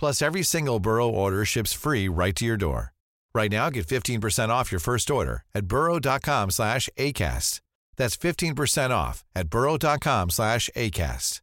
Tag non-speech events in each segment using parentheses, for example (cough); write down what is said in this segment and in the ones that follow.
Plus, every single Burrow order ships free right to your door. Right now, get 15% off your first order at burrow.com slash ACAST. That's 15% off at burrow.com slash ACAST.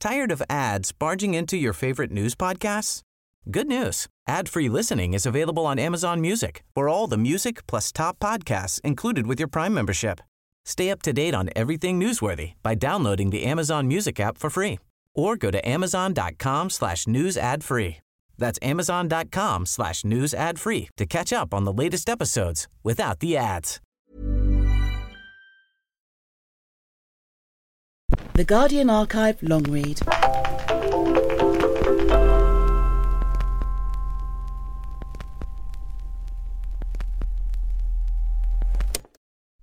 Tired of ads barging into your favorite news podcasts? Good news. Ad-free listening is available on Amazon Music for all the music plus top podcasts included with your Prime membership. Stay up to date on everything newsworthy by downloading the Amazon Music app for free or go to amazon.com slash news ad free. That's amazon.com slash news ad free to catch up on the latest episodes without the ads. The Guardian Archive long read.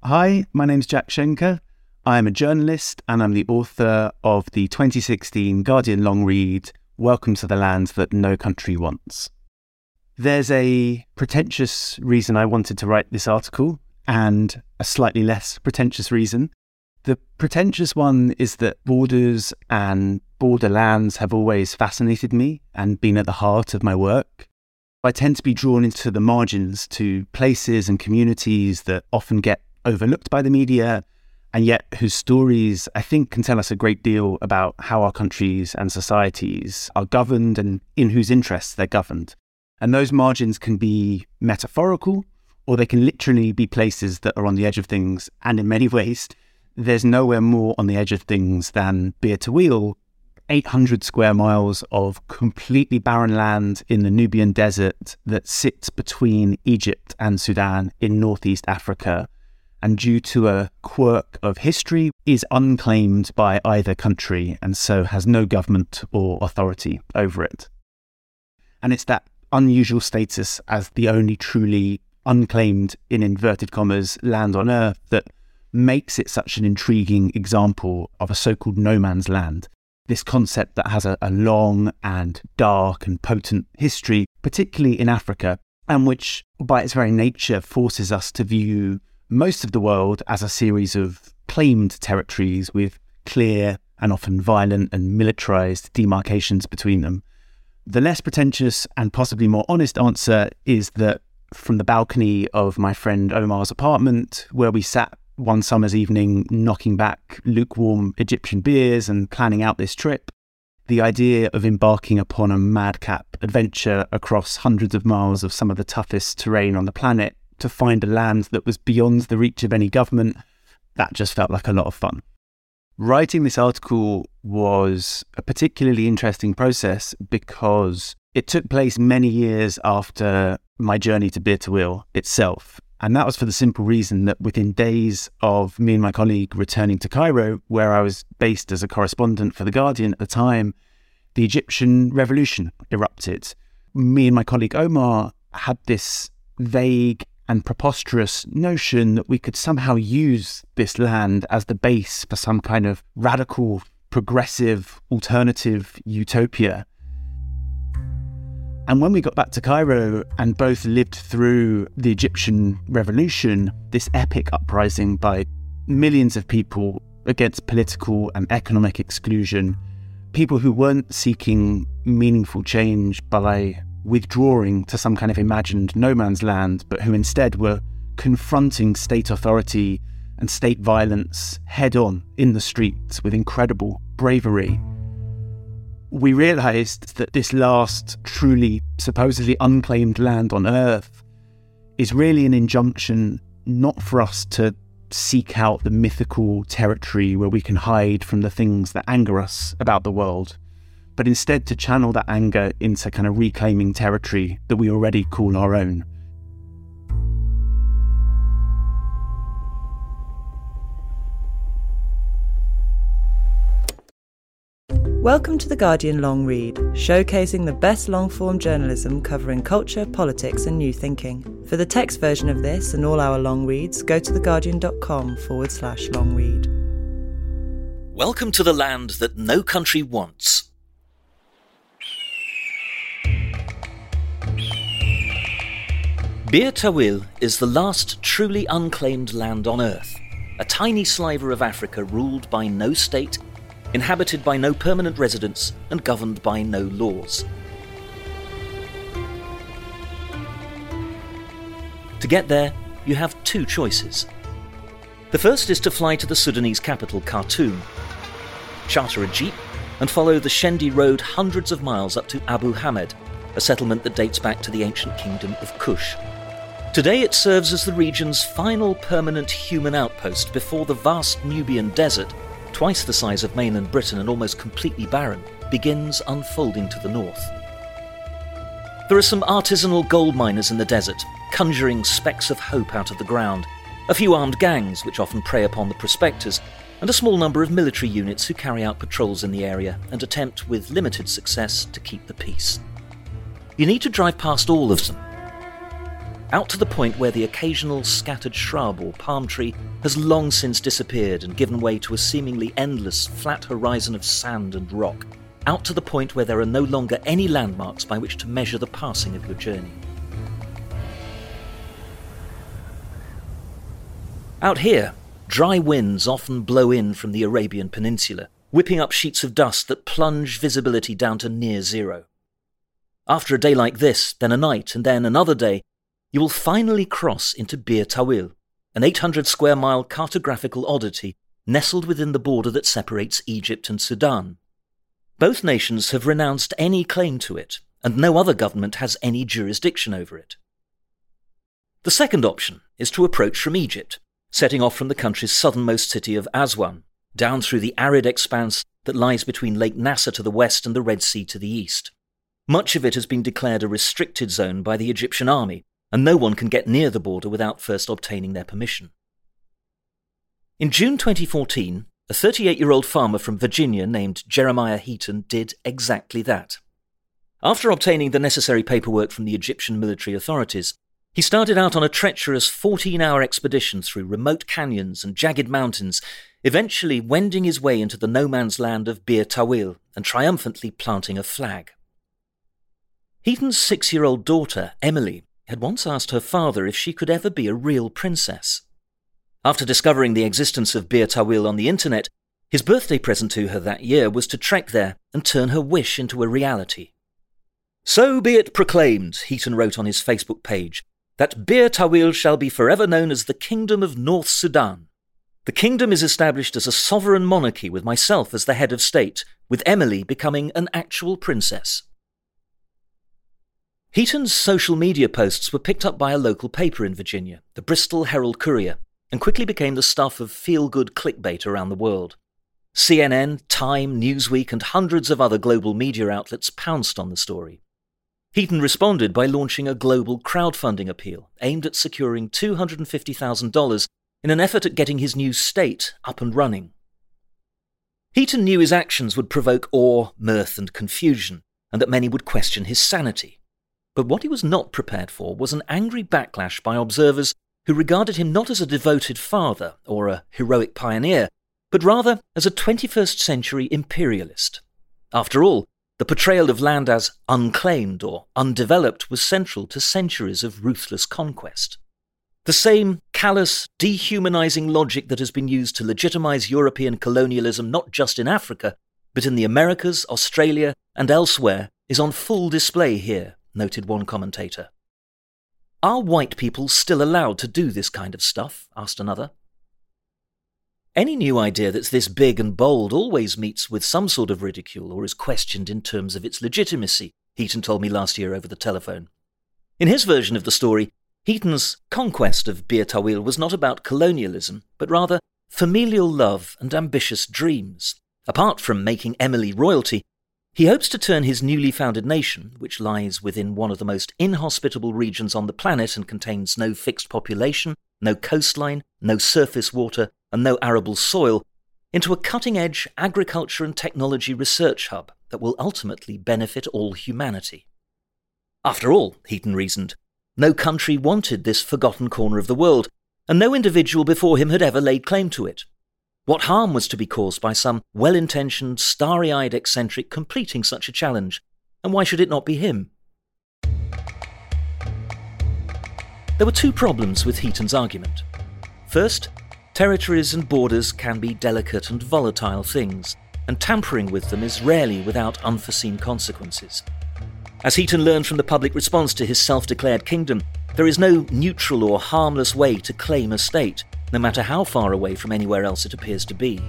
Hi, my name's Jack Shenker. I am a journalist and I'm the author of the 2016 Guardian long read, Welcome to the Land That No Country Wants. There's a pretentious reason I wanted to write this article and a slightly less pretentious reason. The pretentious one is that borders and borderlands have always fascinated me and been at the heart of my work. I tend to be drawn into the margins to places and communities that often get overlooked by the media, and yet whose stories I think can tell us a great deal about how our countries and societies are governed and in whose interests they're governed. And those margins can be metaphorical, or they can literally be places that are on the edge of things. And in many (laughs) ways, there's nowhere more on the edge of things than Bir Tawil, 800 square miles of completely barren land in the Nubian desert that sits between Egypt and Sudan in northeast Africa and due to a quirk of history is unclaimed by either country and so has no government or authority over it. And it's that unusual status as the only truly unclaimed, in inverted commas, land on earth that makes it such an intriguing example of a so called no man's land. This concept that has a, a long and dark and potent history, particularly in Africa, and which, by its very nature, forces us to view most of the world as a series of claimed territories with clear and often violent and militarized demarcations between them. The less pretentious and possibly more honest answer is that from the balcony of my friend Omar's apartment, where we sat one summer's evening knocking back lukewarm Egyptian beers and planning out this trip, the idea of embarking upon a madcap adventure across hundreds of miles of some of the toughest terrain on the planet to find a land that was beyond the reach of any government, that just felt like a lot of fun. Writing this article was a particularly interesting process because it took place many years after my journey to Bir Tawil itself. And that was for the simple reason that within days of me and my colleague returning to Cairo, where I was based as a correspondent for The Guardian at the time, the Egyptian revolution erupted. Me and my colleague Omar had this vague and preposterous notion that we could somehow use this land as the base for some kind of radical, progressive, alternative utopia. And when we got back to Cairo and both lived through the Egyptian revolution, this epic uprising by millions of people against political and economic exclusion, people who weren't seeking meaningful change by withdrawing to some kind of imagined no man's land, but who instead were confronting state authority and state violence head on in the streets with incredible bravery. We realized that this last truly supposedly unclaimed land on earth is really an injunction not for us to seek out the mythical territory where we can hide from the things that anger us about the world, but instead to channel that anger into kind of reclaiming territory that we already call our own. Welcome to The Guardian Long Read, showcasing the best long form journalism covering culture, politics, and new thinking. For the text version of this and all our long reads, go to theguardian.com forward slash long read. Welcome to the land that no country wants. Bir Tawil is the last truly unclaimed land on Earth, a tiny sliver of Africa ruled by no state inhabited by no permanent residents and governed by no laws. To get there, you have two choices. The first is to fly to the Sudanese capital, Khartoum, charter a jeep, and follow the Shendi Road hundreds of miles up to Abu Hamed, a settlement that dates back to the ancient kingdom of Kush. Today it serves as the region's final permanent human outpost before the vast Nubian desert twice the size of mainland Britain and almost completely barren, begins unfolding to the north. There are some artisanal gold miners in the desert, conjuring specks of hope out of the ground, a few armed gangs which often prey upon the prospectors, and a small number of military units who carry out patrols in the area and attempt, with limited success, to keep the peace. You need to drive past all of them, out to the point where the occasional scattered shrub or palm tree has long since disappeared and given way to a seemingly endless flat horizon of sand and rock, out to the point where there are no longer any landmarks by which to measure the passing of your journey. Out here, dry winds often blow in from the Arabian Peninsula, whipping up sheets of dust that plunge visibility down to near zero. After a day like this, then a night, and then another day, you will finally cross into Bir Tawil, an 800 square mile cartographical oddity nestled within the border that separates Egypt and Sudan. Both nations have renounced any claim to it, and no other government has any jurisdiction over it. The second option is to approach from Egypt, setting off from the country's southernmost city of Aswan, down through the arid expanse that lies between Lake Nasser to the west and the Red Sea to the east. Much of it has been declared a restricted zone by the Egyptian army, and no one can get near the border without first obtaining their permission. In June 2014, a 38 year old farmer from Virginia named Jeremiah Heaton did exactly that. After obtaining the necessary paperwork from the Egyptian military authorities, he started out on a treacherous 14 hour expedition through remote canyons and jagged mountains, eventually wending his way into the no man's land of Bir Tawil and triumphantly planting a flag. Heaton's six year old daughter, Emily, had once asked her father if she could ever be a real princess. After discovering the existence of Bir Tawil on the internet, his birthday present to her that year was to trek there and turn her wish into a reality. So be it proclaimed, Heaton wrote on his Facebook page, that Bir Tawil shall be forever known as the Kingdom of North Sudan. The kingdom is established as a sovereign monarchy with myself as the head of state, with Emily becoming an actual princess. Heaton's social media posts were picked up by a local paper in Virginia, the Bristol Herald Courier, and quickly became the stuff of feel good clickbait around the world. CNN, Time, Newsweek, and hundreds of other global media outlets pounced on the story. Heaton responded by launching a global crowdfunding appeal aimed at securing $250,000 in an effort at getting his new state up and running. Heaton knew his actions would provoke awe, mirth, and confusion, and that many would question his sanity. But what he was not prepared for was an angry backlash by observers who regarded him not as a devoted father or a heroic pioneer, but rather as a 21st century imperialist. After all, the portrayal of land as unclaimed or undeveloped was central to centuries of ruthless conquest. The same callous, dehumanizing logic that has been used to legitimize European colonialism not just in Africa, but in the Americas, Australia, and elsewhere is on full display here noted one commentator. Are white people still allowed to do this kind of stuff? asked another. Any new idea that's this big and bold always meets with some sort of ridicule or is questioned in terms of its legitimacy, Heaton told me last year over the telephone. In his version of the story, Heaton's conquest of Bir Tawil was not about colonialism, but rather familial love and ambitious dreams. Apart from making Emily royalty, he hopes to turn his newly founded nation, which lies within one of the most inhospitable regions on the planet and contains no fixed population, no coastline, no surface water, and no arable soil, into a cutting edge agriculture and technology research hub that will ultimately benefit all humanity. After all, Heaton reasoned, no country wanted this forgotten corner of the world, and no individual before him had ever laid claim to it. What harm was to be caused by some well intentioned, starry eyed eccentric completing such a challenge? And why should it not be him? There were two problems with Heaton's argument. First, territories and borders can be delicate and volatile things, and tampering with them is rarely without unforeseen consequences. As Heaton learned from the public response to his self declared kingdom, there is no neutral or harmless way to claim a state, no matter how far away from anywhere else it appears to be.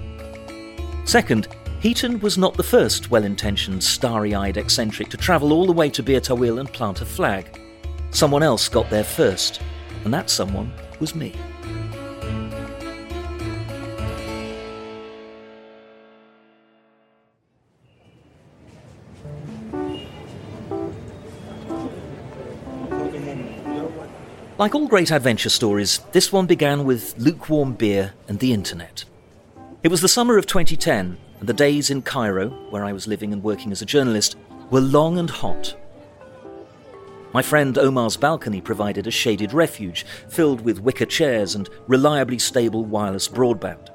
Second, Heaton was not the first well intentioned, starry eyed eccentric to travel all the way to Bir Tawil and plant a flag. Someone else got there first, and that someone was me. Like all great adventure stories, this one began with lukewarm beer and the internet. It was the summer of 2010, and the days in Cairo, where I was living and working as a journalist, were long and hot. My friend Omar's balcony provided a shaded refuge filled with wicker chairs and reliably stable wireless broadband.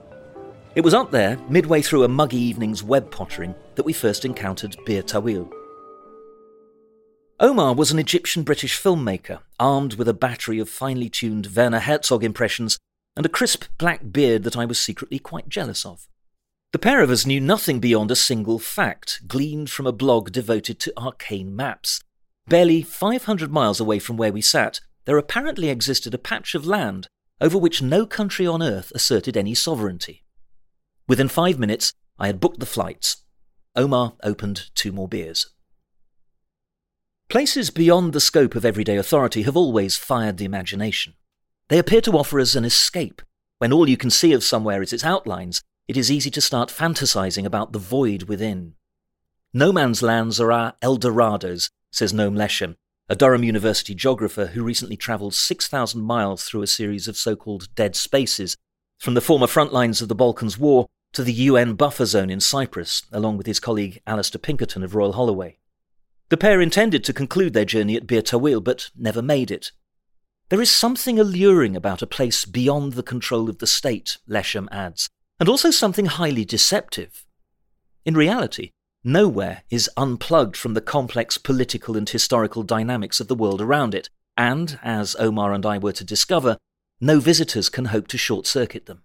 It was up there, midway through a muggy evening's web pottering, that we first encountered Bir Tawil. Omar was an Egyptian British filmmaker, armed with a battery of finely tuned Werner Herzog impressions and a crisp black beard that I was secretly quite jealous of. The pair of us knew nothing beyond a single fact, gleaned from a blog devoted to arcane maps. Barely 500 miles away from where we sat, there apparently existed a patch of land over which no country on earth asserted any sovereignty. Within five minutes, I had booked the flights. Omar opened two more beers. Places beyond the scope of everyday authority have always fired the imagination. They appear to offer us an escape. When all you can see of somewhere is its outlines, it is easy to start fantasizing about the void within. No man's lands are our Eldorados, says Noam Leshem, a Durham University geographer who recently travelled 6,000 miles through a series of so called dead spaces, from the former front lines of the Balkans War to the UN buffer zone in Cyprus, along with his colleague Alastair Pinkerton of Royal Holloway. The pair intended to conclude their journey at Bir Tawil, but never made it. There is something alluring about a place beyond the control of the state, Leshem adds, and also something highly deceptive. In reality, nowhere is unplugged from the complex political and historical dynamics of the world around it, and, as Omar and I were to discover, no visitors can hope to short circuit them.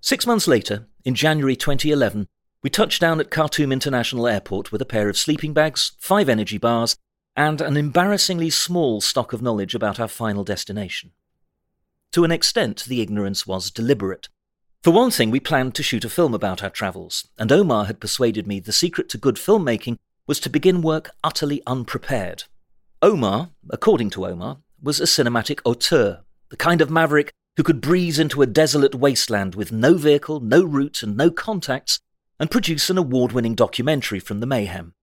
Six months later, in January 2011, we touched down at Khartoum International Airport with a pair of sleeping bags, five energy bars, and an embarrassingly small stock of knowledge about our final destination. To an extent, the ignorance was deliberate. For one thing, we planned to shoot a film about our travels, and Omar had persuaded me the secret to good filmmaking was to begin work utterly unprepared. Omar, according to Omar, was a cinematic auteur, the kind of maverick who could breeze into a desolate wasteland with no vehicle, no route, and no contacts and produce an award winning documentary from the mayhem.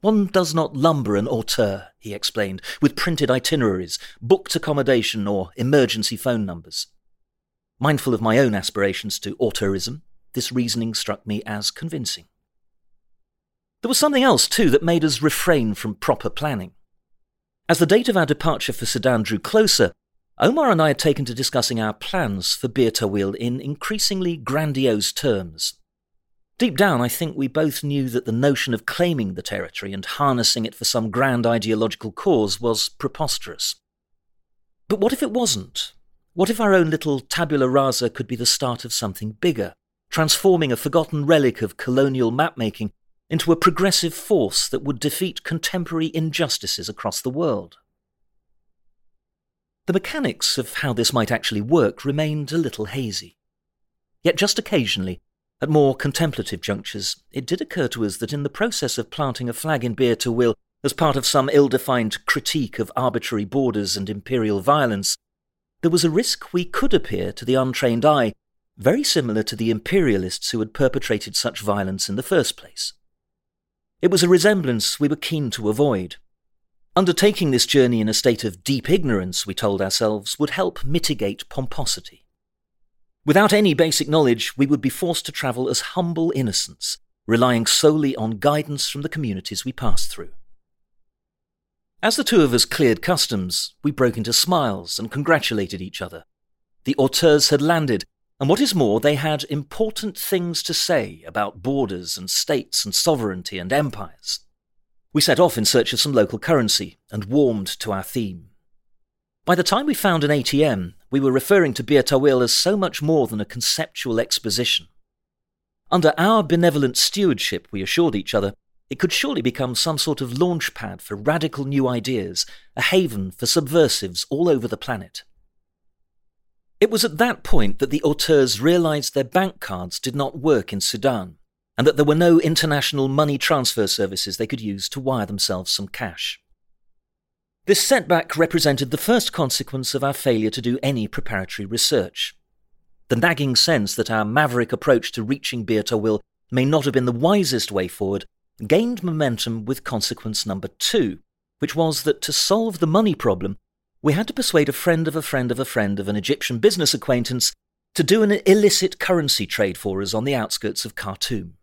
One does not lumber an auteur, he explained, with printed itineraries, booked accommodation, or emergency phone numbers. Mindful of my own aspirations to auteurism, this reasoning struck me as convincing. There was something else, too, that made us refrain from proper planning. As the date of our departure for Sudan drew closer, Omar and I had taken to discussing our plans for Bir Tawil in increasingly grandiose terms. Deep down, I think we both knew that the notion of claiming the territory and harnessing it for some grand ideological cause was preposterous. But what if it wasn't? What if our own little tabula rasa could be the start of something bigger, transforming a forgotten relic of colonial mapmaking into a progressive force that would defeat contemporary injustices across the world? The mechanics of how this might actually work remained a little hazy. Yet just occasionally, at more contemplative junctures, it did occur to us that in the process of planting a flag in Bir Tawil, as part of some ill defined critique of arbitrary borders and imperial violence, there was a risk we could appear to the untrained eye very similar to the imperialists who had perpetrated such violence in the first place. It was a resemblance we were keen to avoid. Undertaking this journey in a state of deep ignorance, we told ourselves, would help mitigate pomposity. Without any basic knowledge, we would be forced to travel as humble innocents, relying solely on guidance from the communities we passed through. As the two of us cleared customs, we broke into smiles and congratulated each other. The auteurs had landed, and what is more, they had important things to say about borders and states and sovereignty and empires. We set off in search of some local currency and warmed to our theme. By the time we found an ATM, we were referring to Bir Tawil as so much more than a conceptual exposition. Under our benevolent stewardship, we assured each other, it could surely become some sort of launch pad for radical new ideas, a haven for subversives all over the planet. It was at that point that the auteurs realized their bank cards did not work in Sudan, and that there were no international money transfer services they could use to wire themselves some cash. This setback represented the first consequence of our failure to do any preparatory research. The nagging sense that our maverick approach to reaching Bir Tawil may not have been the wisest way forward gained momentum with consequence number two, which was that to solve the money problem, we had to persuade a friend of a friend of a friend of an Egyptian business acquaintance to do an illicit currency trade for us on the outskirts of Khartoum.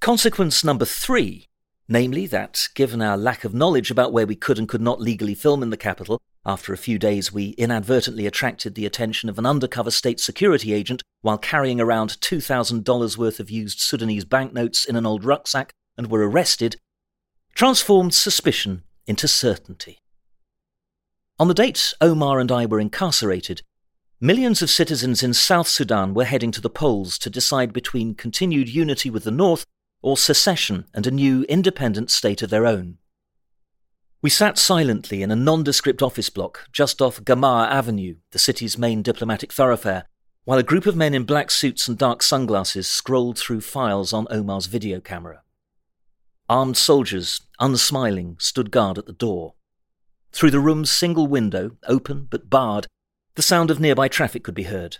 Consequence number three namely that, given our lack of knowledge about where we could and could not legally film in the capital, after a few days we inadvertently attracted the attention of an undercover state security agent while carrying around $2,000 worth of used Sudanese banknotes in an old rucksack and were arrested, transformed suspicion into certainty. On the date Omar and I were incarcerated, millions of citizens in South Sudan were heading to the polls to decide between continued unity with the North or secession and a new independent state of their own. We sat silently in a nondescript office block just off Gamar Avenue, the city's main diplomatic thoroughfare, while a group of men in black suits and dark sunglasses scrolled through files on Omar's video camera. Armed soldiers, unsmiling, stood guard at the door. Through the room's single window, open but barred, the sound of nearby traffic could be heard.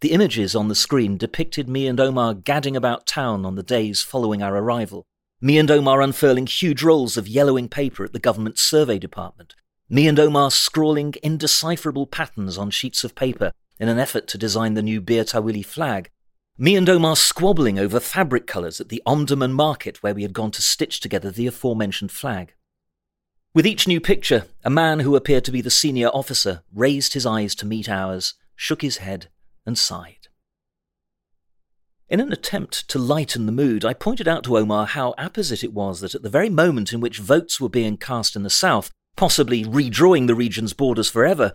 The images on the screen depicted me and Omar gadding about town on the days following our arrival. Me and Omar unfurling huge rolls of yellowing paper at the government survey department. Me and Omar scrawling indecipherable patterns on sheets of paper in an effort to design the new Bir Tawili flag. Me and Omar squabbling over fabric colours at the Omdurman market where we had gone to stitch together the aforementioned flag. With each new picture, a man who appeared to be the senior officer raised his eyes to meet ours, shook his head, and sighed. In an attempt to lighten the mood, I pointed out to Omar how apposite it was that at the very moment in which votes were being cast in the south, possibly redrawing the region's borders forever,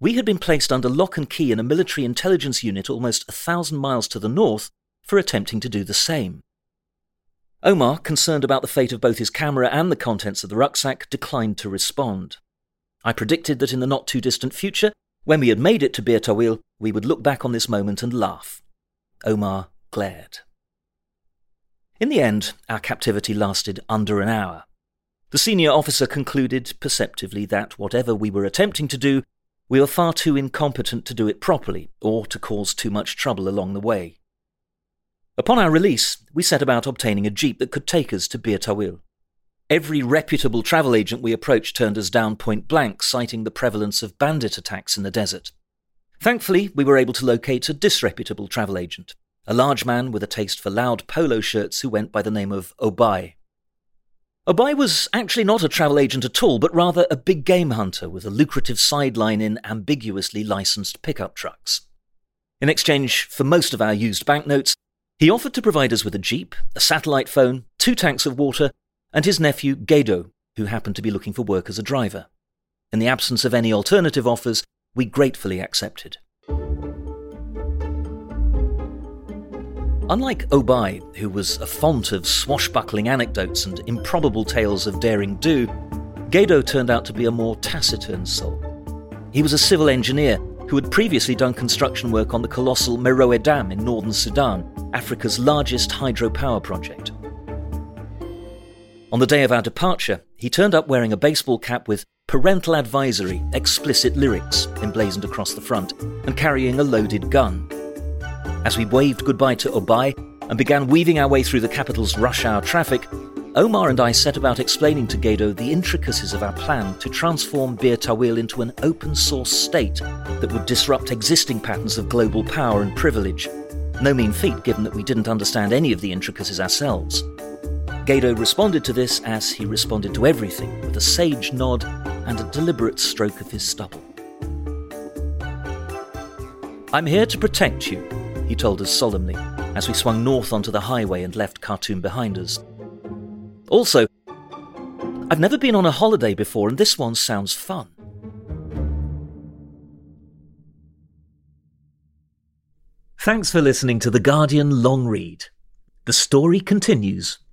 we had been placed under lock and key in a military intelligence unit almost a thousand miles to the north for attempting to do the same. Omar, concerned about the fate of both his camera and the contents of the rucksack, declined to respond. I predicted that in the not too distant future when we had made it to Bir Tawil, we would look back on this moment and laugh. Omar glared. In the end, our captivity lasted under an hour. The senior officer concluded perceptively that whatever we were attempting to do, we were far too incompetent to do it properly or to cause too much trouble along the way. Upon our release, we set about obtaining a jeep that could take us to Bir Tawil. Every reputable travel agent we approached turned us down point blank, citing the prevalence of bandit attacks in the desert. Thankfully, we were able to locate a disreputable travel agent, a large man with a taste for loud polo shirts who went by the name of Obai. Obai was actually not a travel agent at all, but rather a big game hunter with a lucrative sideline in ambiguously licensed pickup trucks. In exchange for most of our used banknotes, he offered to provide us with a jeep, a satellite phone, two tanks of water, and his nephew Gado, who happened to be looking for work as a driver. In the absence of any alternative offers, we gratefully accepted. Unlike Obai, who was a font of swashbuckling anecdotes and improbable tales of daring do, Gado turned out to be a more taciturn soul. He was a civil engineer who had previously done construction work on the colossal Merowe Dam in northern Sudan, Africa's largest hydropower project. On the day of our departure, he turned up wearing a baseball cap with parental advisory, explicit lyrics emblazoned across the front, and carrying a loaded gun. As we waved goodbye to Obai and began weaving our way through the capital's rush hour traffic, Omar and I set about explaining to Gado the intricacies of our plan to transform Bir Tawil into an open source state that would disrupt existing patterns of global power and privilege. No mean feat, given that we didn't understand any of the intricacies ourselves. Gado responded to this as he responded to everything, with a sage nod and a deliberate stroke of his stubble. I'm here to protect you, he told us solemnly, as we swung north onto the highway and left Khartoum behind us. Also, I've never been on a holiday before, and this one sounds fun. Thanks for listening to The Guardian Long Read. The story continues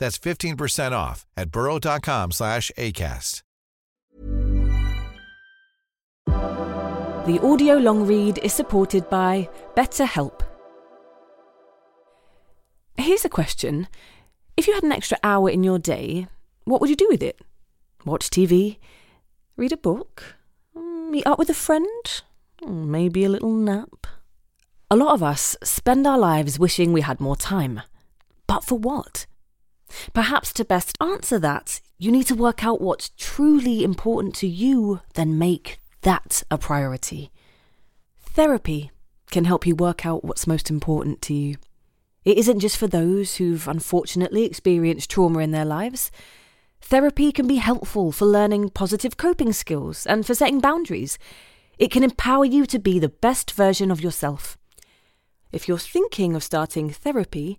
That's 15% off at burrow.com slash ACAST. The audio long read is supported by BetterHelp. Here's a question. If you had an extra hour in your day, what would you do with it? Watch TV? Read a book? Mm, Meet up with a friend? Mm, maybe a little nap? A lot of us spend our lives wishing we had more time. But for what? Perhaps to best answer that, you need to work out what's truly important to you, then make that a priority. Therapy can help you work out what's most important to you. It isn't just for those who've unfortunately experienced trauma in their lives. Therapy can be helpful for learning positive coping skills and for setting boundaries. It can empower you to be the best version of yourself. If you're thinking of starting therapy,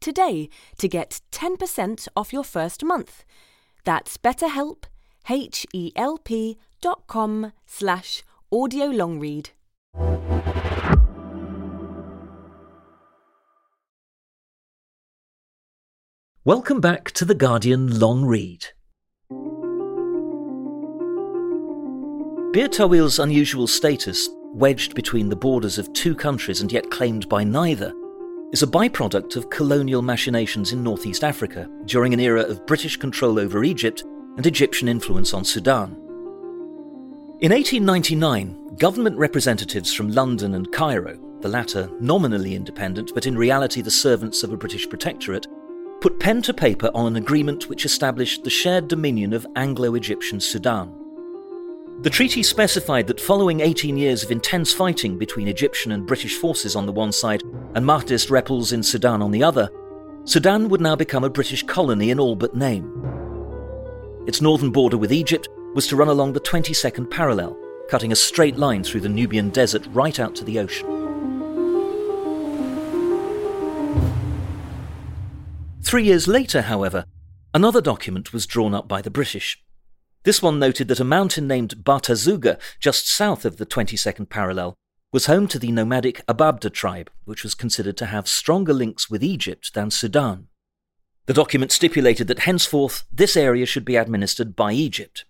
today to get 10% off your first month. That's betterhelp, H-E-L-P dot com slash audiolongread. Welcome back to The Guardian Long Read. Tawil's unusual status, wedged between the borders of two countries and yet claimed by neither, is a byproduct of colonial machinations in northeast Africa during an era of British control over Egypt and Egyptian influence on Sudan. In 1899, government representatives from London and Cairo, the latter nominally independent but in reality the servants of a British protectorate, put pen to paper on an agreement which established the shared dominion of Anglo Egyptian Sudan. The treaty specified that following 18 years of intense fighting between Egyptian and British forces on the one side and Mahdist rebels in Sudan on the other, Sudan would now become a British colony in all but name. Its northern border with Egypt was to run along the 22nd parallel, cutting a straight line through the Nubian desert right out to the ocean. Three years later, however, another document was drawn up by the British. This one noted that a mountain named Bartazuga, just south of the 22nd parallel, was home to the nomadic Ababda tribe, which was considered to have stronger links with Egypt than Sudan. The document stipulated that henceforth this area should be administered by Egypt.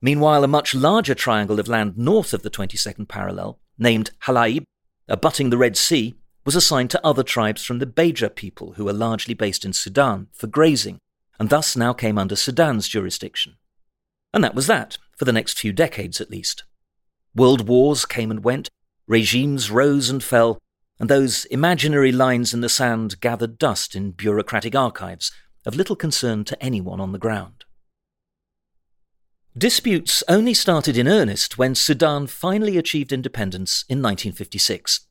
Meanwhile, a much larger triangle of land north of the 22nd parallel, named Halaib, abutting the Red Sea, was assigned to other tribes from the Beja people who are largely based in Sudan for grazing, and thus now came under Sudan's jurisdiction. And that was that, for the next few decades at least. World wars came and went, regimes rose and fell, and those imaginary lines in the sand gathered dust in bureaucratic archives, of little concern to anyone on the ground. Disputes only started in earnest when Sudan finally achieved independence in 1956.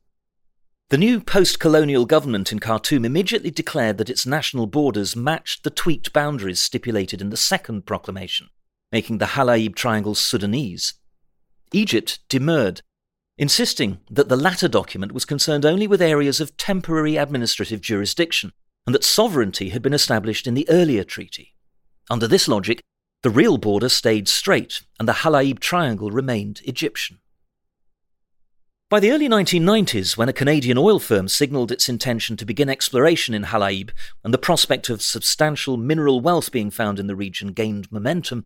The new post colonial government in Khartoum immediately declared that its national borders matched the tweaked boundaries stipulated in the second proclamation, making the Halaib Triangle Sudanese. Egypt demurred, insisting that the latter document was concerned only with areas of temporary administrative jurisdiction and that sovereignty had been established in the earlier treaty. Under this logic, the real border stayed straight and the Halaib Triangle remained Egyptian. By the early 1990s, when a Canadian oil firm signalled its intention to begin exploration in Halaib and the prospect of substantial mineral wealth being found in the region gained momentum,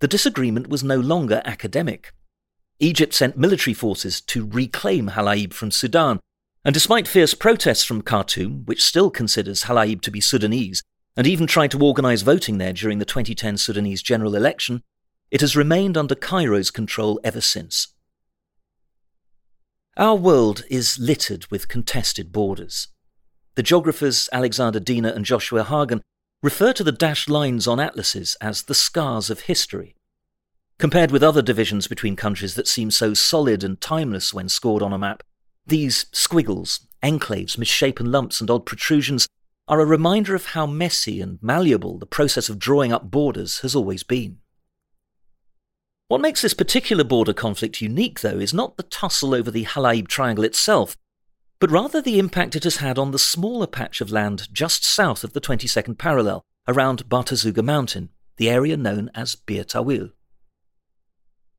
the disagreement was no longer academic. Egypt sent military forces to reclaim Halaib from Sudan, and despite fierce protests from Khartoum, which still considers Halaib to be Sudanese, and even tried to organize voting there during the 2010 Sudanese general election, it has remained under Cairo's control ever since. Our world is littered with contested borders. The geographers Alexander Diener and Joshua Hagen refer to the dashed lines on atlases as the scars of history. Compared with other divisions between countries that seem so solid and timeless when scored on a map, these squiggles, enclaves, misshapen lumps, and odd protrusions are a reminder of how messy and malleable the process of drawing up borders has always been. What makes this particular border conflict unique, though, is not the tussle over the Halaib Triangle itself, but rather the impact it has had on the smaller patch of land just south of the 22nd parallel, around Bartazuga Mountain, the area known as Bir Tawil.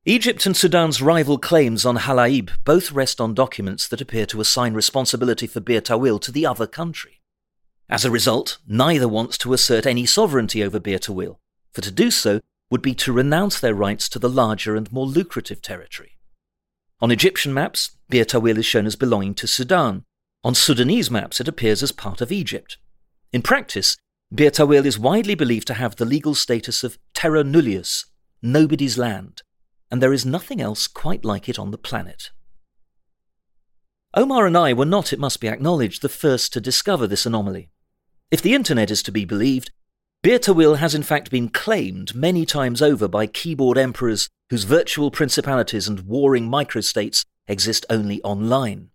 Egypt and Sudan's rival claims on Halaib both rest on documents that appear to assign responsibility for Bir Tawil to the other country. As a result, neither wants to assert any sovereignty over Bir Tawil, for to do so would be to renounce their rights to the larger and more lucrative territory. On Egyptian maps, Bir Tawil is shown as belonging to Sudan. On Sudanese maps, it appears as part of Egypt. In practice, Bir Tawil is widely believed to have the legal status of terra nullius, nobody's land, and there is nothing else quite like it on the planet. Omar and I were not, it must be acknowledged, the first to discover this anomaly. If the internet is to be believed, Bir Tawil has in fact been claimed many times over by keyboard emperors whose virtual principalities and warring microstates exist only online.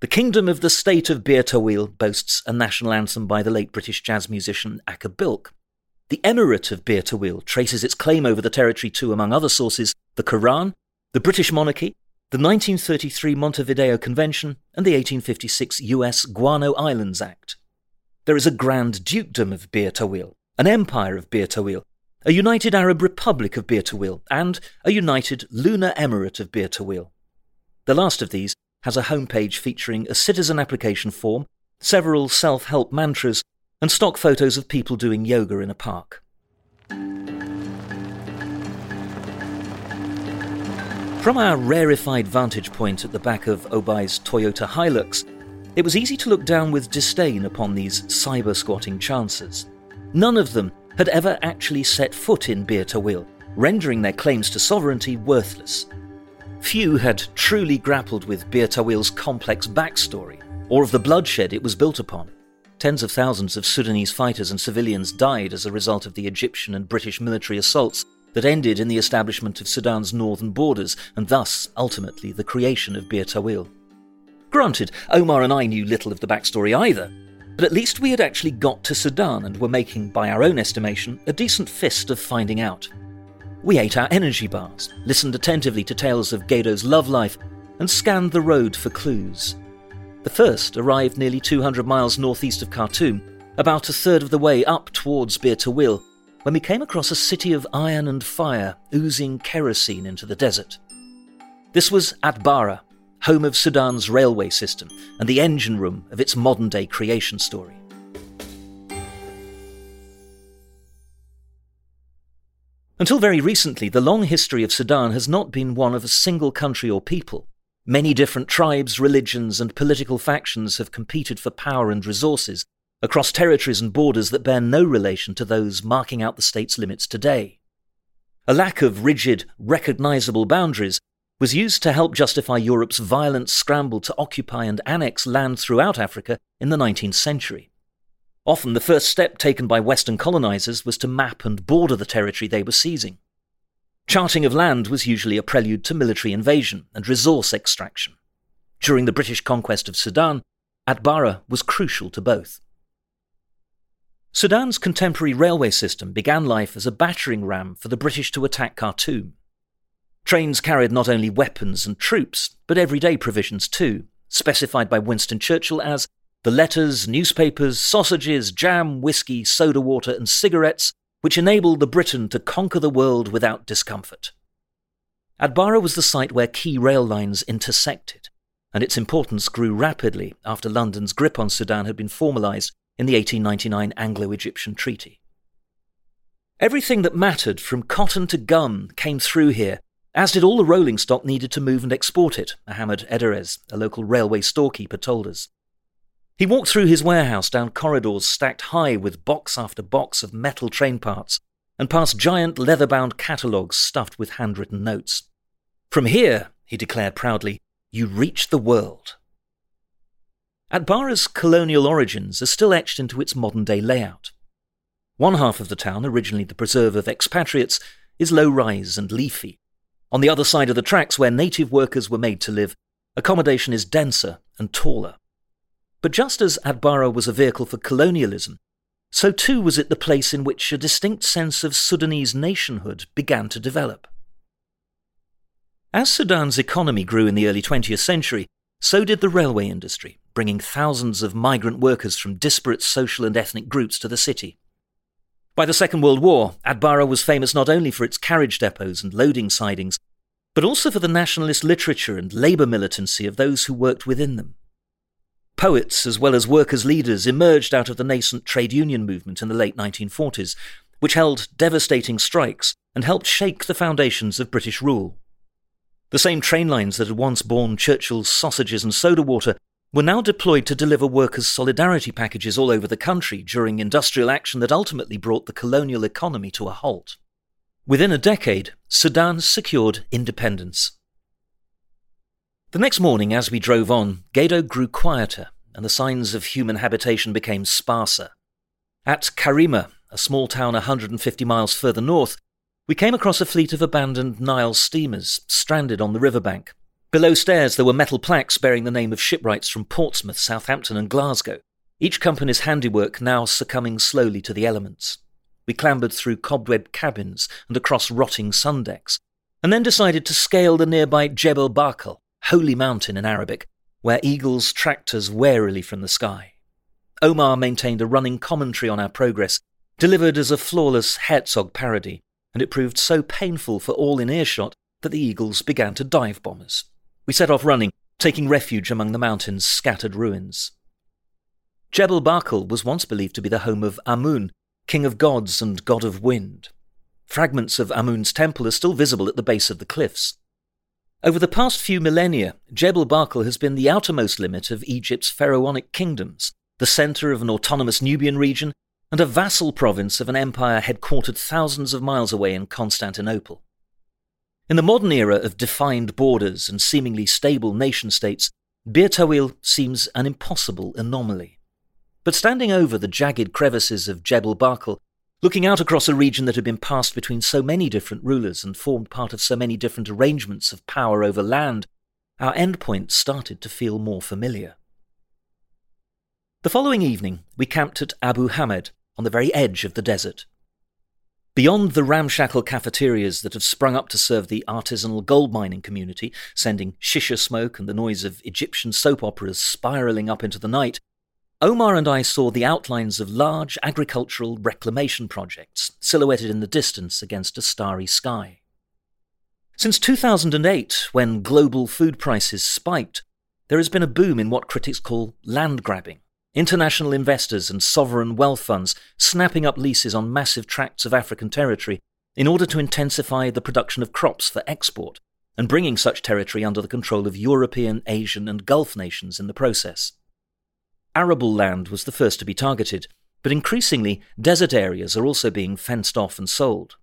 The Kingdom of the State of Bir Tawil boasts a national anthem by the late British jazz musician Acker Bilk. The Emirate of Bir Tawil traces its claim over the territory to, among other sources, the Quran, the British monarchy, the 1933 Montevideo Convention, and the 1856 US Guano Islands Act. There is a Grand Dukedom of Bir Tawil, an Empire of Bir Tawil, a United Arab Republic of Bir Tawil, and a United Lunar Emirate of Bir Tawil. The last of these has a homepage featuring a citizen application form, several self help mantras, and stock photos of people doing yoga in a park. From our rarefied vantage point at the back of Obai's Toyota Hilux, it was easy to look down with disdain upon these cyber squatting chances. None of them had ever actually set foot in Bir Tawil, rendering their claims to sovereignty worthless. Few had truly grappled with Bir Tawil's complex backstory, or of the bloodshed it was built upon. Tens of thousands of Sudanese fighters and civilians died as a result of the Egyptian and British military assaults that ended in the establishment of Sudan's northern borders and thus, ultimately, the creation of Bir Tawil. Granted, Omar and I knew little of the backstory either, but at least we had actually got to Sudan and were making, by our own estimation, a decent fist of finding out. We ate our energy bars, listened attentively to tales of Gado's love life, and scanned the road for clues. The first arrived nearly 200 miles northeast of Khartoum, about a third of the way up towards Bir Tawil, when we came across a city of iron and fire oozing kerosene into the desert. This was Atbara, home of Sudan's railway system and the engine room of its modern day creation story. Until very recently, the long history of Sudan has not been one of a single country or people. Many different tribes, religions, and political factions have competed for power and resources across territories and borders that bear no relation to those marking out the state's limits today. A lack of rigid, recognizable boundaries was used to help justify Europe's violent scramble to occupy and annex land throughout Africa in the 19th century. Often the first step taken by Western colonizers was to map and border the territory they were seizing. Charting of land was usually a prelude to military invasion and resource extraction. During the British conquest of Sudan, Atbara was crucial to both. Sudan's contemporary railway system began life as a battering ram for the British to attack Khartoum. Trains carried not only weapons and troops, but everyday provisions too, specified by Winston Churchill as the letters, newspapers, sausages, jam, whiskey, soda water, and cigarettes which enabled the Briton to conquer the world without discomfort. Atbara was the site where key rail lines intersected, and its importance grew rapidly after London's grip on Sudan had been formalised in the 1899 Anglo Egyptian Treaty. Everything that mattered, from cotton to gum, came through here, as did all the rolling stock needed to move and export it, Ahmed Ederes, a local railway storekeeper, told us. He walked through his warehouse down corridors stacked high with box after box of metal train parts, and past giant leather bound catalogues stuffed with handwritten notes. From here, he declared proudly, you reach the world. Atbara's colonial origins are still etched into its modern day layout. One half of the town, originally the preserve of expatriates, is low rise and leafy. On the other side of the tracks, where native workers were made to live, accommodation is denser and taller. But just as Atbara was a vehicle for colonialism, so too was it the place in which a distinct sense of Sudanese nationhood began to develop. As Sudan's economy grew in the early 20th century, so did the railway industry, bringing thousands of migrant workers from disparate social and ethnic groups to the city. By the Second World War, Atbara was famous not only for its carriage depots and loading sidings, but also for the nationalist literature and labour militancy of those who worked within them. Poets, as well as workers' leaders, emerged out of the nascent trade union movement in the late 1940s, which held devastating strikes and helped shake the foundations of British rule. The same train lines that had once borne Churchill's sausages and soda water were now deployed to deliver workers' solidarity packages all over the country during industrial action that ultimately brought the colonial economy to a halt. Within a decade, Sudan secured independence. The next morning, as we drove on, Gado grew quieter and the signs of human habitation became sparser. At Karima, a small town 150 miles further north, we came across a fleet of abandoned Nile steamers stranded on the riverbank. Below stairs, there were metal plaques bearing the name of shipwrights from Portsmouth, Southampton, and Glasgow, each company's handiwork now succumbing slowly to the elements. We clambered through cobwebbed cabins and across rotting sun decks, and then decided to scale the nearby Jebel Barkal, holy mountain in Arabic, where eagles tracked us warily from the sky. Omar maintained a running commentary on our progress, delivered as a flawless Herzog parody, and it proved so painful for all in earshot that the eagles began to dive bomb us. We set off running, taking refuge among the mountain's scattered ruins. Jebel Barkal was once believed to be the home of Amun, king of gods and god of wind. Fragments of Amun's temple are still visible at the base of the cliffs. Over the past few millennia, Jebel Barkal has been the outermost limit of Egypt's pharaonic kingdoms, the centre of an autonomous Nubian region, and a vassal province of an empire headquartered thousands of miles away in Constantinople. In the modern era of defined borders and seemingly stable nation states, Bir Tawil seems an impossible anomaly. But standing over the jagged crevices of Jebel Barkal, looking out across a region that had been passed between so many different rulers and formed part of so many different arrangements of power over land, our endpoint started to feel more familiar. The following evening, we camped at Abu Hamed, on the very edge of the desert. Beyond the ramshackle cafeterias that have sprung up to serve the artisanal gold mining community, sending shisha smoke and the noise of Egyptian soap operas spiraling up into the night, Omar and I saw the outlines of large agricultural reclamation projects silhouetted in the distance against a starry sky. Since 2008, when global food prices spiked, there has been a boom in what critics call land grabbing International investors and sovereign wealth funds snapping up leases on massive tracts of African territory in order to intensify the production of crops for export, and bringing such territory under the control of European, Asian, and Gulf nations in the process. Arable land was the first to be targeted, but increasingly desert areas are also being fenced off and sold.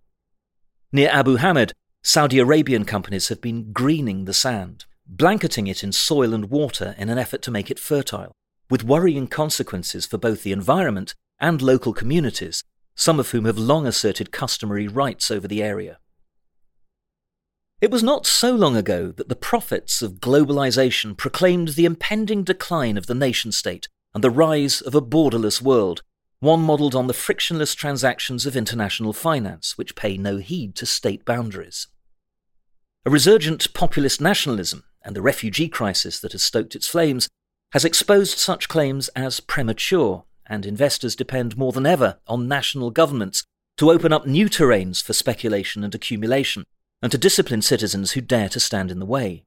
Near Abu Hamed, Saudi Arabian companies have been greening the sand, blanketing it in soil and water in an effort to make it fertile with worrying consequences for both the environment and local communities, some of whom have long asserted customary rights over the area. It was not so long ago that the prophets of globalization proclaimed the impending decline of the nation state and the rise of a borderless world, one modelled on the frictionless transactions of international finance, which pay no heed to state boundaries. A resurgent populist nationalism and the refugee crisis that has stoked its flames has exposed such claims as premature, and investors depend more than ever on national governments to open up new terrains for speculation and accumulation, and to discipline citizens who dare to stand in the way.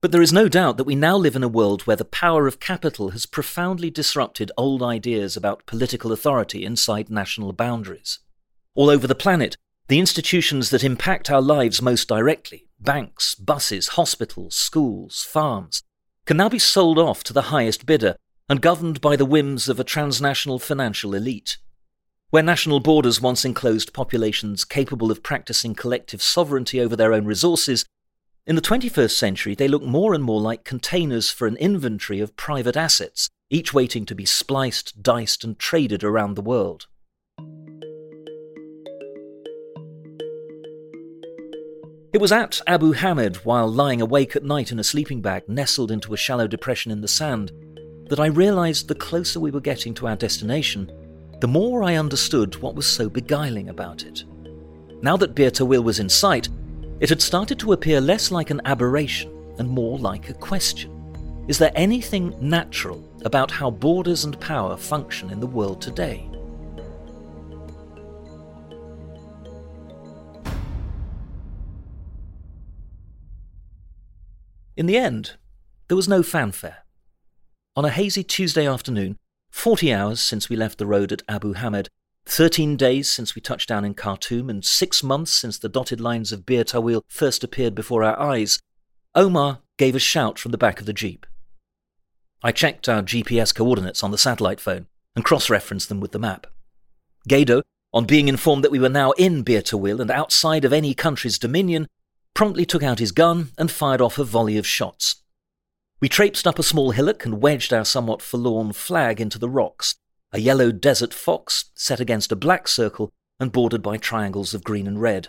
But there is no doubt that we now live in a world where the power of capital has profoundly disrupted old ideas about political authority inside national boundaries. All over the planet, the institutions that impact our lives most directly banks, buses, hospitals, schools, farms can now be sold off to the highest bidder and governed by the whims of a transnational financial elite. Where national borders once enclosed populations capable of practicing collective sovereignty over their own resources, in the 21st century they look more and more like containers for an inventory of private assets, each waiting to be spliced, diced, and traded around the world. It was at Abu Hamed, while lying awake at night in a sleeping bag nestled into a shallow depression in the sand, that I realized the closer we were getting to our destination, the more I understood what was so beguiling about it. Now that Bir Tawil was in sight, it had started to appear less like an aberration and more like a question. Is there anything natural about how borders and power function in the world today? In the end, there was no fanfare. On a hazy Tuesday afternoon, 40 hours since we left the road at Abu Hamed, 13 days since we touched down in Khartoum, and six months since the dotted lines of Bir Tawil first appeared before our eyes, Omar gave a shout from the back of the Jeep. I checked our GPS coordinates on the satellite phone and cross referenced them with the map. Gado, on being informed that we were now in Bir Tawil and outside of any country's dominion, promptly took out his gun and fired off a volley of shots. We traipsed up a small hillock and wedged our somewhat forlorn flag into the rocks, a yellow desert fox set against a black circle and bordered by triangles of green and red,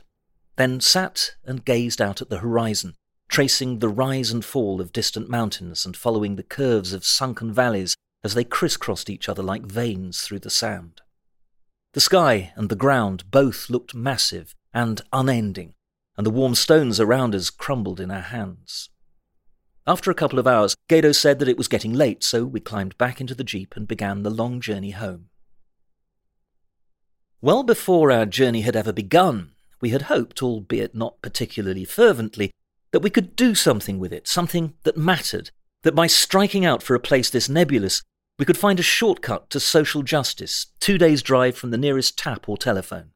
then sat and gazed out at the horizon, tracing the rise and fall of distant mountains and following the curves of sunken valleys as they crisscrossed each other like veins through the sand. The sky and the ground both looked massive and unending, and the warm stones around us crumbled in our hands. After a couple of hours, Gado said that it was getting late, so we climbed back into the jeep and began the long journey home. Well before our journey had ever begun, we had hoped, albeit not particularly fervently, that we could do something with it, something that mattered, that by striking out for a place this nebulous, we could find a shortcut to social justice, two days' drive from the nearest tap or telephone.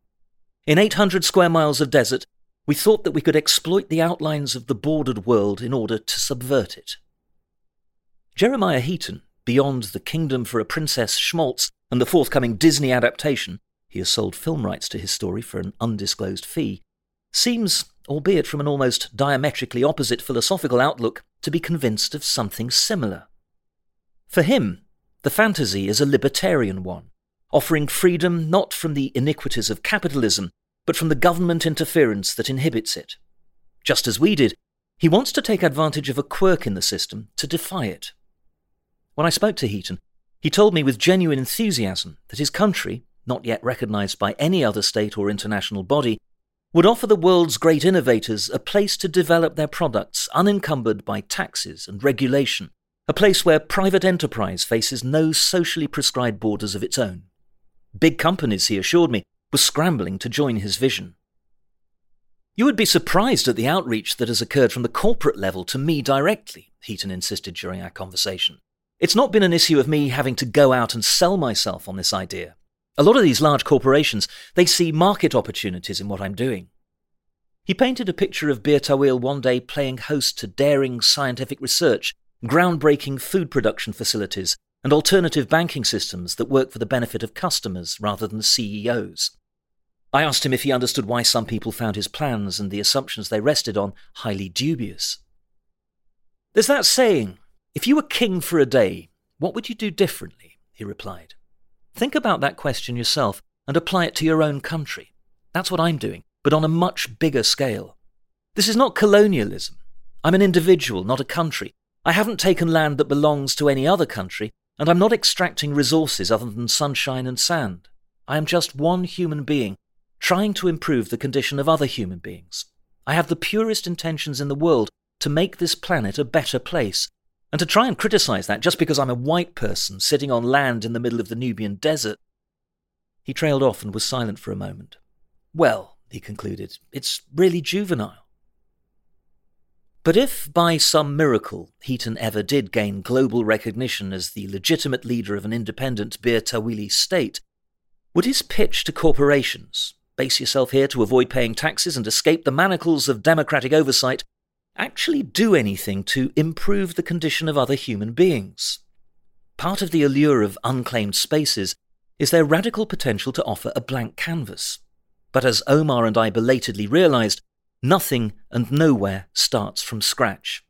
In 800 square miles of desert, we thought that we could exploit the outlines of the bordered world in order to subvert it. Jeremiah Heaton, beyond The Kingdom for a Princess Schmaltz and the forthcoming Disney adaptation, he has sold film rights to his story for an undisclosed fee, seems, albeit from an almost diametrically opposite philosophical outlook, to be convinced of something similar. For him, the fantasy is a libertarian one, offering freedom not from the iniquities of capitalism, but from the government interference that inhibits it. Just as we did, he wants to take advantage of a quirk in the system to defy it. When I spoke to Heaton, he told me with genuine enthusiasm that his country, not yet recognized by any other state or international body, would offer the world's great innovators a place to develop their products unencumbered by taxes and regulation, a place where private enterprise faces no socially prescribed borders of its own. Big companies, he assured me, was scrambling to join his vision. You would be surprised at the outreach that has occurred from the corporate level to me directly, Heaton insisted during our conversation. It's not been an issue of me having to go out and sell myself on this idea. A lot of these large corporations, they see market opportunities in what I'm doing. He painted a picture of Bir Tawil one day playing host to daring scientific research, groundbreaking food production facilities, and alternative banking systems that work for the benefit of customers rather than CEOs. I asked him if he understood why some people found his plans and the assumptions they rested on highly dubious. There's that saying, if you were king for a day, what would you do differently? He replied. Think about that question yourself and apply it to your own country. That's what I'm doing, but on a much bigger scale. This is not colonialism. I'm an individual, not a country. I haven't taken land that belongs to any other country, and I'm not extracting resources other than sunshine and sand. I am just one human being trying to improve the condition of other human beings. I have the purest intentions in the world to make this planet a better place. And to try and criticize that just because I'm a white person sitting on land in the middle of the Nubian desert. He trailed off and was silent for a moment. Well, he concluded, it's really juvenile. But if by some miracle Heaton ever did gain global recognition as the legitimate leader of an independent Bir Tawili state, would his pitch to corporations, base yourself here to avoid paying taxes and escape the manacles of democratic oversight, actually do anything to improve the condition of other human beings? Part of the allure of unclaimed spaces is their radical potential to offer a blank canvas. But as Omar and I belatedly realized, nothing and nowhere starts from scratch.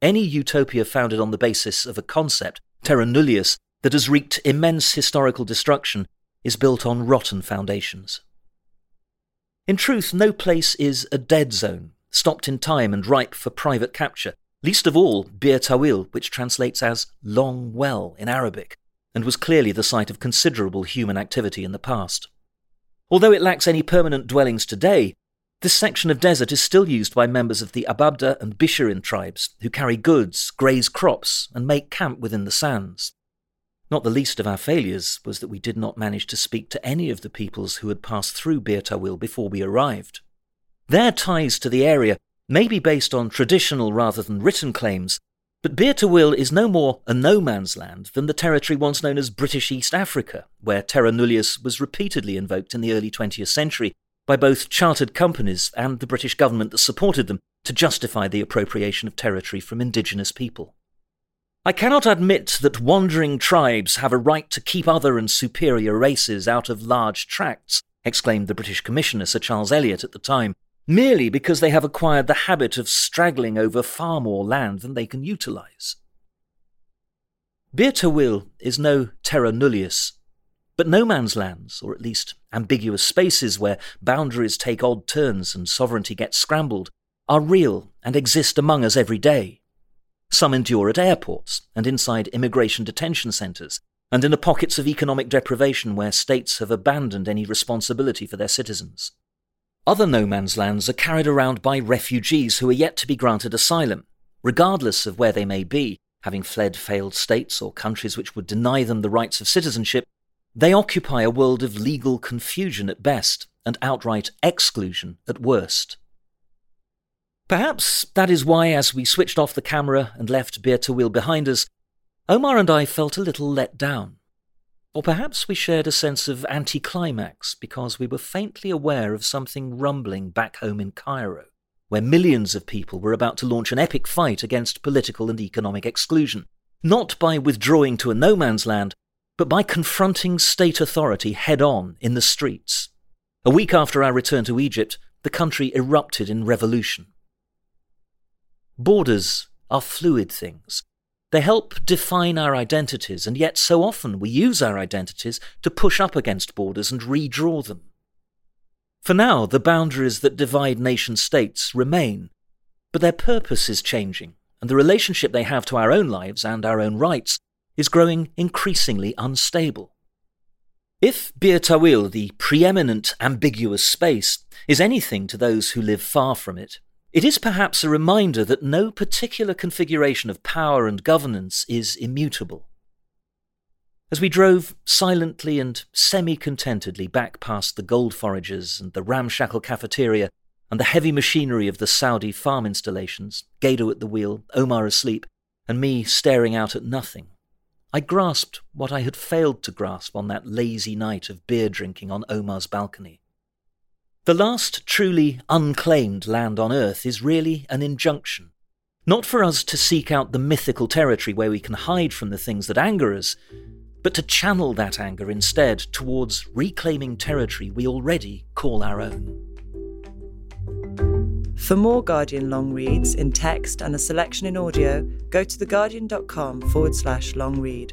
Any utopia founded on the basis of a concept, terra nullius, that has wreaked immense historical destruction is built on rotten foundations. In truth, no place is a dead zone, stopped in time and ripe for private capture, least of all Bir Tawil, which translates as long well in Arabic, and was clearly the site of considerable human activity in the past. Although it lacks any permanent dwellings today, this section of desert is still used by members of the Ababda and Bisharin tribes, who carry goods, graze crops, and make camp within the sands. Not the least of our failures was that we did not manage to speak to any of the peoples who had passed through Bir Tawil before we arrived. Their ties to the area may be based on traditional rather than written claims, but Bir Tawil is no more a no man's land than the territory once known as British East Africa, where terra nullius was repeatedly invoked in the early 20th century by both chartered companies and the British government that supported them to justify the appropriation of territory from indigenous people. I cannot admit that wandering tribes have a right to keep other and superior races out of large tracts, exclaimed the British Commissioner Sir Charles Eliot at the time, merely because they have acquired the habit of straggling over far more land than they can utilize. Bir Tawil is no terra nullius, but no man's lands, or at least ambiguous spaces where boundaries take odd turns and sovereignty gets scrambled, are real and exist among us every day. Some endure at airports and inside immigration detention centres, and in the pockets of economic deprivation where states have abandoned any responsibility for their citizens. Other no man's lands are carried around by refugees who are yet to be granted asylum, regardless of where they may be, having fled failed states or countries which would deny them the rights of citizenship they occupy a world of legal confusion at best and outright exclusion at worst. Perhaps that is why, as we switched off the camera and left Bir Tawil behind us, Omar and I felt a little let down. Or perhaps we shared a sense of anticlimax because we were faintly aware of something rumbling back home in Cairo, where millions of people were about to launch an epic fight against political and economic exclusion, not by withdrawing to a no man's land, but by confronting state authority head on in the streets. A week after our return to Egypt, the country erupted in revolution. Borders are fluid things. They help define our identities, and yet so often we use our identities to push up against borders and redraw them. For now, the boundaries that divide nation states remain, but their purpose is changing, and the relationship they have to our own lives and our own rights is growing increasingly unstable. If Bir Tawil, the preeminent ambiguous space, is anything to those who live far from it, it is perhaps a reminder that no particular configuration of power and governance is immutable. As we drove silently and semi contentedly back past the gold foragers and the ramshackle cafeteria and the heavy machinery of the Saudi farm installations, Gado at the wheel, Omar asleep, and me staring out at nothing, I grasped what I had failed to grasp on that lazy night of beer drinking on Omar's balcony. The last truly unclaimed land on earth is really an injunction. Not for us to seek out the mythical territory where we can hide from the things that anger us, but to channel that anger instead towards reclaiming territory we already call our own. For more Guardian long reads in text and a selection in audio, go to theguardian.com forward slash long read.